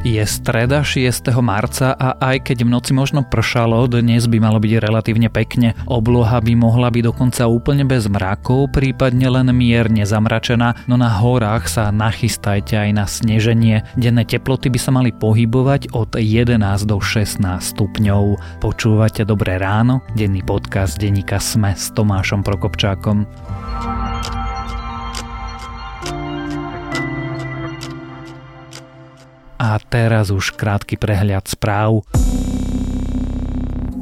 Je streda 6. marca a aj keď v noci možno pršalo, dnes by malo byť relatívne pekne. Obloha by mohla byť dokonca úplne bez mrakov, prípadne len mierne zamračená, no na horách sa nachystajte aj na sneženie. Denné teploty by sa mali pohybovať od 11 do 16 stupňov. Počúvate Dobré ráno, denný podcast denníka Sme s Tomášom Prokopčákom. A teraz už krátky prehľad správ.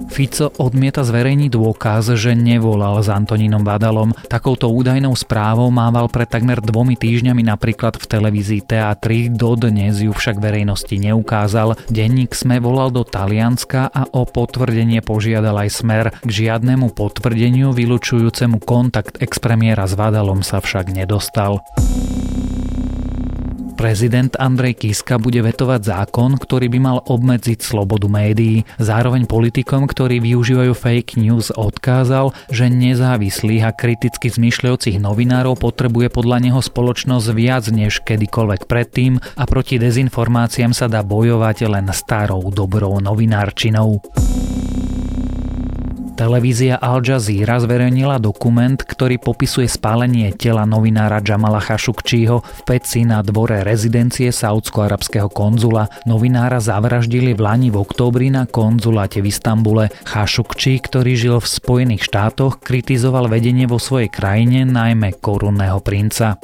Fico odmieta zverejniť dôkaz, že nevolal s Antonínom Badalom. Takouto údajnou správou mával pred takmer dvomi týždňami napríklad v televízii Teatri, dodnes ju však verejnosti neukázal. Denník Sme volal do Talianska a o potvrdenie požiadal aj Smer. K žiadnemu potvrdeniu vylučujúcemu kontakt expremiéra s Vadalom sa však nedostal. Prezident Andrej Kiska bude vetovať zákon, ktorý by mal obmedziť slobodu médií. Zároveň politikom, ktorí využívajú fake news, odkázal, že nezávislých a kriticky zmyšľajúcich novinárov potrebuje podľa neho spoločnosť viac než kedykoľvek predtým a proti dezinformáciám sa dá bojovať len starou dobrou novinárčinou. Televízia Al Jazeera zverejnila dokument, ktorý popisuje spálenie tela novinára Jamala Khashoggiho v peci na dvore rezidencie saudsko-arabského konzula. Novinára zavraždili v Lani v októbri na konzuláte v Istambule. Khashoggi, ktorý žil v Spojených štátoch, kritizoval vedenie vo svojej krajine, najmä korunného princa.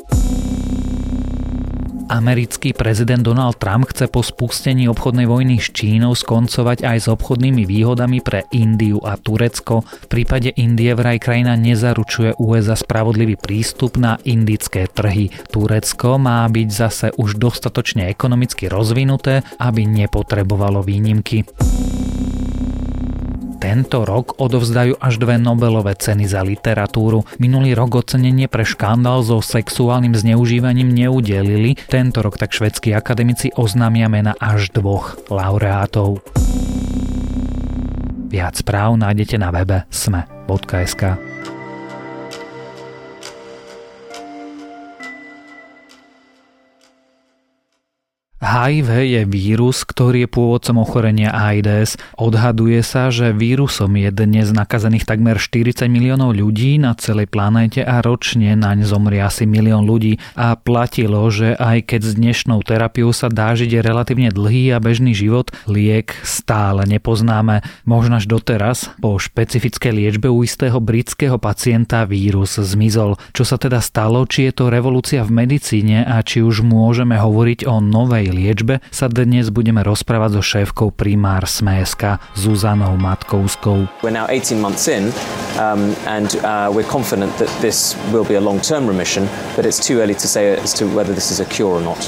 Americký prezident Donald Trump chce po spustení obchodnej vojny s Čínou skoncovať aj s obchodnými výhodami pre Indiu a Turecko. V prípade Indie vraj krajina nezaručuje USA spravodlivý prístup na indické trhy. Turecko má byť zase už dostatočne ekonomicky rozvinuté, aby nepotrebovalo výnimky. Tento rok odovzdajú až dve Nobelové ceny za literatúru. Minulý rok ocenenie pre škandál so sexuálnym zneužívaním neudelili, tento rok tak švedskí akademici oznámia mena až dvoch laureátov. Viac správ nájdete na webe sme.sk. HIV je vírus, ktorý je pôvodcom ochorenia AIDS. Odhaduje sa, že vírusom je dnes nakazených takmer 40 miliónov ľudí na celej planéte a ročne naň zomrie asi milión ľudí. A platilo, že aj keď s dnešnou terapiou sa dá žiť relatívne dlhý a bežný život, liek stále nepoznáme. Možno až doteraz, po špecifickej liečbe u istého britského pacienta vírus zmizol. Čo sa teda stalo, či je to revolúcia v medicíne a či už môžeme hovoriť o novej liečbe sa dnes budeme rozprávať so šéfkou primár SMESK Zuzanou Matkouskou. We're now 18 months in um, and uh, we're confident that this will be a long-term remission, but it's too early to say as to whether this is a cure or not.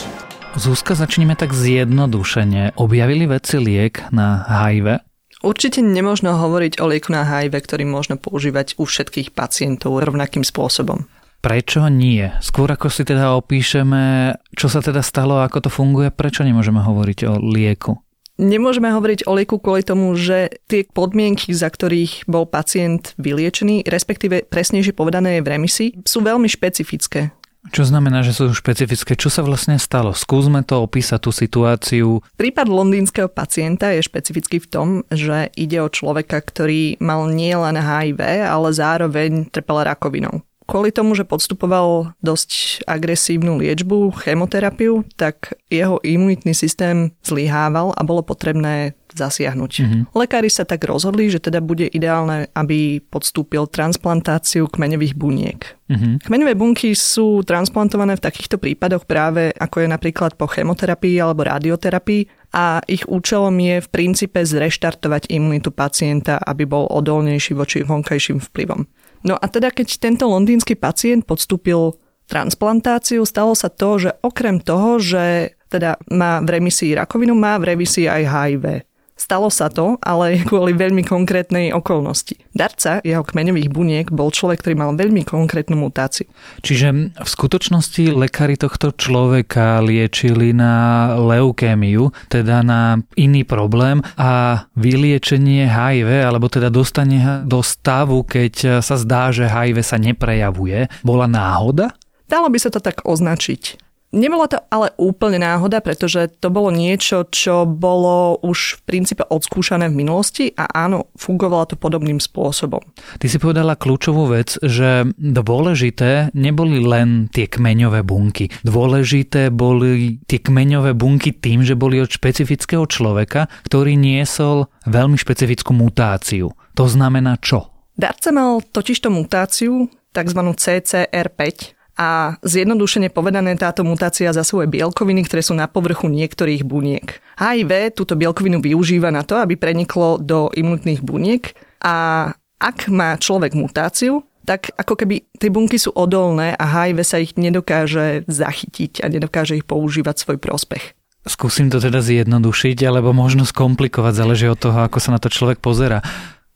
Zúska, začneme tak zjednodušene. Objavili vedci liek na HIV? Určite nemožno hovoriť o lieku na HIV, ktorý možno používať u všetkých pacientov rovnakým spôsobom. Prečo nie? Skôr ako si teda opíšeme, čo sa teda stalo a ako to funguje, prečo nemôžeme hovoriť o lieku? Nemôžeme hovoriť o lieku kvôli tomu, že tie podmienky, za ktorých bol pacient vyliečený, respektíve presnejšie povedané v remisii, sú veľmi špecifické. Čo znamená, že sú špecifické? Čo sa vlastne stalo? Skúsme to opísať tú situáciu. Prípad londýnskeho pacienta je špecifický v tom, že ide o človeka, ktorý mal nielen HIV, ale zároveň trpel rakovinou kvôli tomu, že podstupoval dosť agresívnu liečbu, chemoterapiu, tak jeho imunitný systém zlyhával a bolo potrebné zasiahnuť. Mm-hmm. Lekári sa tak rozhodli, že teda bude ideálne, aby podstúpil transplantáciu kmeňových buniek. Mm-hmm. Kmeňové bunky sú transplantované v takýchto prípadoch práve ako je napríklad po chemoterapii alebo radioterapii a ich účelom je v princípe zreštartovať imunitu pacienta, aby bol odolnejší voči vonkajším vplyvom. No a teda keď tento londýnsky pacient podstúpil transplantáciu, stalo sa to, že okrem toho, že teda má v remisii rakovinu, má v remisii aj HIV. Stalo sa to, ale kvôli veľmi konkrétnej okolnosti. Darca jeho kmeňových buniek bol človek, ktorý mal veľmi konkrétnu mutáciu. Čiže v skutočnosti lekári tohto človeka liečili na leukémiu, teda na iný problém a vyliečenie HIV, alebo teda dostanie do stavu, keď sa zdá, že HIV sa neprejavuje, bola náhoda? Dalo by sa to tak označiť. Nebola to ale úplne náhoda, pretože to bolo niečo, čo bolo už v princípe odskúšané v minulosti a áno, fungovalo to podobným spôsobom. Ty si povedala kľúčovú vec, že dôležité neboli len tie kmeňové bunky. Dôležité boli tie kmeňové bunky tým, že boli od špecifického človeka, ktorý niesol veľmi špecifickú mutáciu. To znamená čo? Darca mal totižto mutáciu, tzv. CCR5, a zjednodušene povedané táto mutácia zasahuje bielkoviny, ktoré sú na povrchu niektorých buniek. HIV túto bielkovinu využíva na to, aby preniklo do imunitných buniek a ak má človek mutáciu, tak ako keby tie bunky sú odolné a HIV sa ich nedokáže zachytiť a nedokáže ich používať svoj prospech. Skúsim to teda zjednodušiť, alebo možno skomplikovať, záleží od toho, ako sa na to človek pozera.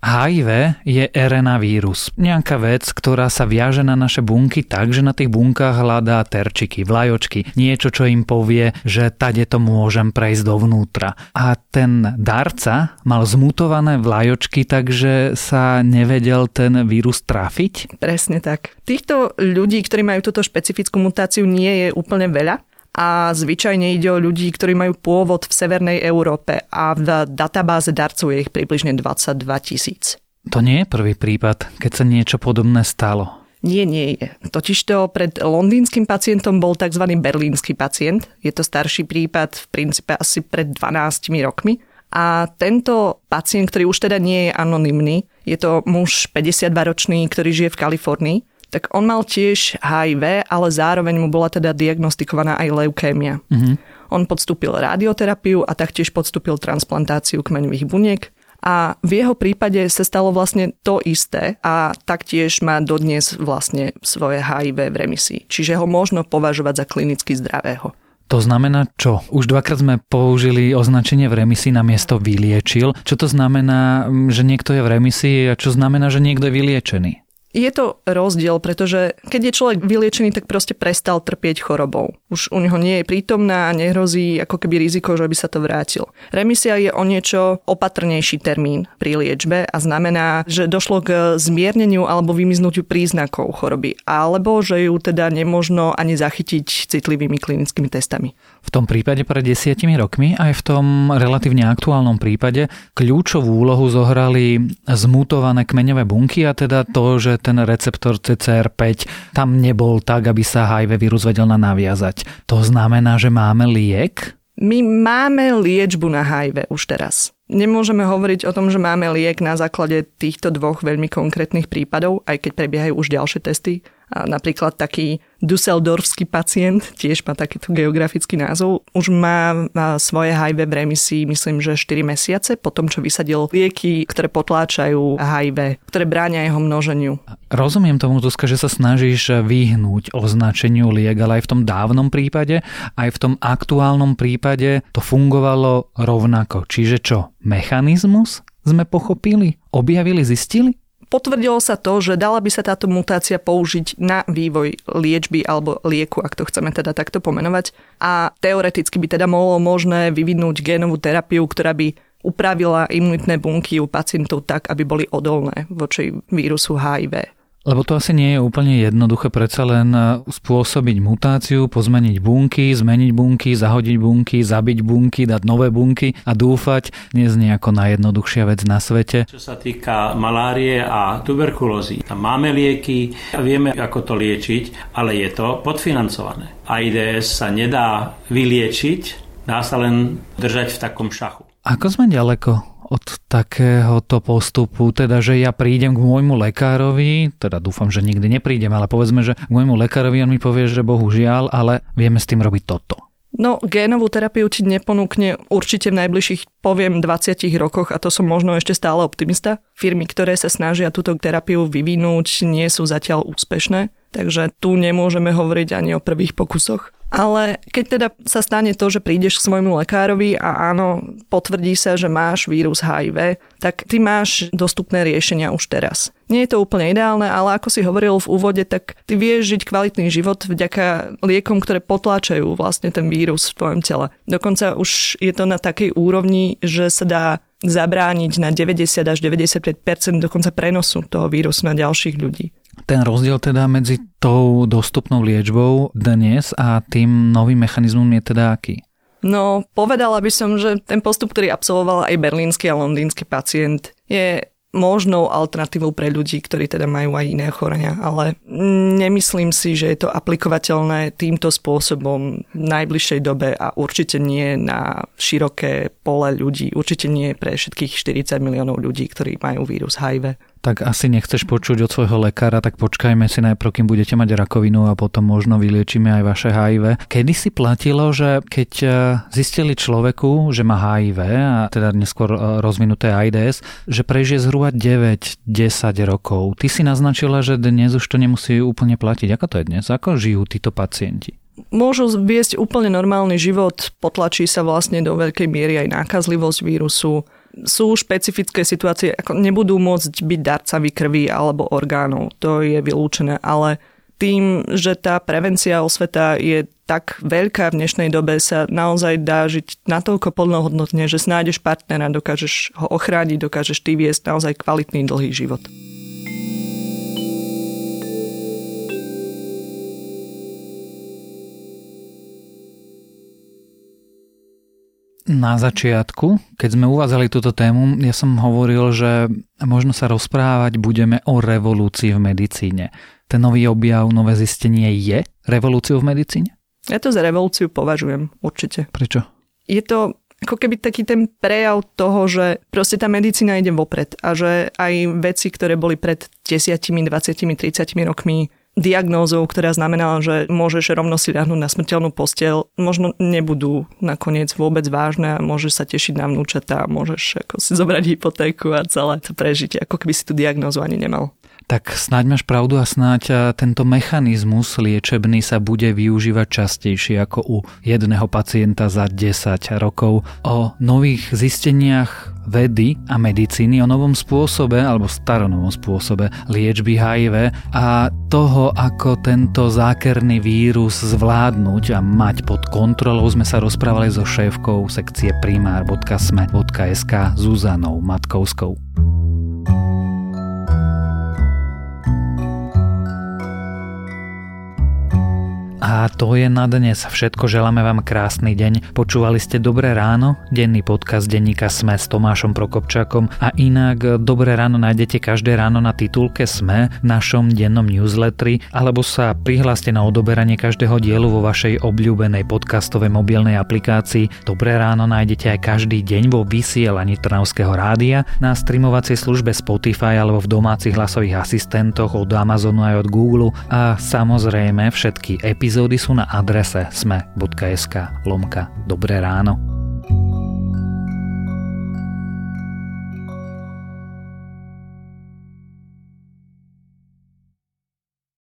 HIV je RNA vírus. Nejaká vec, ktorá sa viaže na naše bunky tak, že na tých bunkách hľadá terčiky, vlajočky. Niečo, čo im povie, že tade to môžem prejsť dovnútra. A ten darca mal zmutované vlajočky, takže sa nevedel ten vírus trafiť? Presne tak. Týchto ľudí, ktorí majú túto špecifickú mutáciu, nie je úplne veľa a zvyčajne ide o ľudí, ktorí majú pôvod v Severnej Európe a v databáze darcov je ich približne 22 tisíc. To nie je prvý prípad, keď sa niečo podobné stalo. Nie, nie je. Totižto pred londýnskym pacientom bol tzv. berlínsky pacient. Je to starší prípad v princípe asi pred 12 rokmi. A tento pacient, ktorý už teda nie je anonymný, je to muž 52-ročný, ktorý žije v Kalifornii, tak on mal tiež HIV, ale zároveň mu bola teda diagnostikovaná aj leukémia. Mm-hmm. On podstúpil radioterapiu a taktiež podstúpil transplantáciu kmeňových buniek. A v jeho prípade sa stalo vlastne to isté a taktiež má dodnes vlastne svoje HIV v remisii. Čiže ho možno považovať za klinicky zdravého. To znamená čo? Už dvakrát sme použili označenie v remisii na miesto vyliečil. Čo to znamená, že niekto je v remisii a čo znamená, že niekto je vyliečený? Je to rozdiel, pretože keď je človek vyliečený, tak proste prestal trpieť chorobou. Už u neho nie je prítomná a nehrozí ako keby riziko, že by sa to vrátil. Remisia je o niečo opatrnejší termín pri liečbe a znamená, že došlo k zmierneniu alebo vymiznutiu príznakov choroby, alebo že ju teda nemožno ani zachytiť citlivými klinickými testami. V tom prípade pred desiatimi rokmi aj v tom relatívne aktuálnom prípade kľúčovú úlohu zohrali zmutované kmeňové bunky a teda to, že ten receptor CCR5 tam nebol tak, aby sa HIV vírus vedel na naviazať. To znamená, že máme liek? My máme liečbu na HIV už teraz. Nemôžeme hovoriť o tom, že máme liek na základe týchto dvoch veľmi konkrétnych prípadov, aj keď prebiehajú už ďalšie testy. A napríklad taký Dusseldorfský pacient, tiež má takýto geografický názov, už má, má svoje HIV v remisii, myslím, že 4 mesiace po tom, čo vysadil lieky, ktoré potláčajú HIV, ktoré bránia jeho množeniu. Rozumiem tomu, Tuska, že sa snažíš vyhnúť označeniu liek, ale aj v tom dávnom prípade, aj v tom aktuálnom prípade to fungovalo rovnako. Čiže čo? Mechanizmus sme pochopili? Objavili? Zistili? Potvrdilo sa to, že dala by sa táto mutácia použiť na vývoj liečby alebo lieku, ak to chceme teda takto pomenovať. A teoreticky by teda mohlo možné vyvinúť génovú terapiu, ktorá by upravila imunitné bunky u pacientov tak, aby boli odolné voči vírusu HIV. Lebo to asi nie je úplne jednoduché predsa len e, spôsobiť mutáciu, pozmeniť bunky, zmeniť bunky, zahodiť bunky, zabiť bunky, dať nové bunky a dúfať nie je nejako najjednoduchšia vec na svete. Čo sa týka malárie a tuberkulózy, tam máme lieky a vieme, ako to liečiť, ale je to podfinancované. AIDS sa nedá vyliečiť, dá sa len držať v takom šachu. Ako sme ďaleko od takéhoto postupu, teda že ja prídem k môjmu lekárovi, teda dúfam, že nikdy neprídem, ale povedzme, že k môjmu lekárovi on mi povie, že bohužiaľ, ale vieme s tým robiť toto. No, génovú terapiu ti neponúkne určite v najbližších, poviem, 20 rokoch a to som možno ešte stále optimista. Firmy, ktoré sa snažia túto terapiu vyvinúť, nie sú zatiaľ úspešné, takže tu nemôžeme hovoriť ani o prvých pokusoch. Ale keď teda sa stane to, že prídeš k svojmu lekárovi a áno, potvrdí sa, že máš vírus HIV, tak ty máš dostupné riešenia už teraz. Nie je to úplne ideálne, ale ako si hovoril v úvode, tak ty vieš žiť kvalitný život vďaka liekom, ktoré potláčajú vlastne ten vírus v tvojom tele. Dokonca už je to na takej úrovni, že sa dá zabrániť na 90 až 95% dokonca prenosu toho vírusu na ďalších ľudí. Ten rozdiel teda medzi tou dostupnou liečbou dnes a tým novým mechanizmom je teda aký? No, povedala by som, že ten postup, ktorý absolvoval aj berlínsky a londýnsky pacient, je možnou alternatívou pre ľudí, ktorí teda majú aj iné ochorenia, ale nemyslím si, že je to aplikovateľné týmto spôsobom v najbližšej dobe a určite nie na široké pole ľudí, určite nie pre všetkých 40 miliónov ľudí, ktorí majú vírus HIV tak asi nechceš počuť od svojho lekára, tak počkajme si najprv, kým budete mať rakovinu a potom možno vyliečíme aj vaše HIV. Kedy si platilo, že keď e, zistili človeku, že má HIV a teda neskôr e, rozvinuté AIDS, že prežije zhruba 9-10 rokov. Ty si naznačila, že dnes už to nemusí úplne platiť. Ako to je dnes? Ako žijú títo pacienti? môžu viesť úplne normálny život, potlačí sa vlastne do veľkej miery aj nákazlivosť vírusu, sú špecifické situácie, ako nebudú môcť byť darcami krvi alebo orgánov, to je vylúčené, ale tým, že tá prevencia osveta je tak veľká v dnešnej dobe, sa naozaj dá žiť natoľko plnohodnotne, že snájdeš partnera, dokážeš ho ochrániť, dokážeš ty viesť naozaj kvalitný dlhý život. Na začiatku, keď sme uvádzali túto tému, ja som hovoril, že možno sa rozprávať budeme o revolúcii v medicíne. Ten nový objav, nové zistenie je revolúciou v medicíne? Ja to za revolúciu považujem, určite. Prečo? Je to ako keby taký ten prejav toho, že proste tá medicína ide vopred a že aj veci, ktoré boli pred 10, 20, 30 rokmi diagnózou, ktorá znamenala, že môžeš rovno si ľahnúť na smrteľnú postiel, možno nebudú nakoniec vôbec vážne a môžeš sa tešiť na vnúčatá, môžeš ako si zobrať hypotéku a celé to prežiť, ako keby si tú diagnózu ani nemal. Tak snáď máš pravdu a snáď tento mechanizmus liečebný sa bude využívať častejšie ako u jedného pacienta za 10 rokov. O nových zisteniach vedy a medicíny, o novom spôsobe alebo staronovom spôsobe liečby HIV a toho, ako tento zákerný vírus zvládnuť a mať pod kontrolou sme sa rozprávali so šéfkou sekcie primár.sme.sk Zuzanou Matkovskou. A to je na dnes všetko. Želáme vám krásny deň. Počúvali ste Dobré ráno, denný podcast denníka Sme s Tomášom Prokopčákom a inak Dobré ráno nájdete každé ráno na titulke Sme v našom dennom newsletteri alebo sa prihláste na odoberanie každého dielu vo vašej obľúbenej podcastovej mobilnej aplikácii. Dobré ráno nájdete aj každý deň vo vysielaní Trnavského rádia, na streamovacej službe Spotify alebo v domácich hlasových asistentoch od Amazonu aj od Google a samozrejme všetky epizódy epizódy sú na adrese sme.sk lomka Dobré ráno.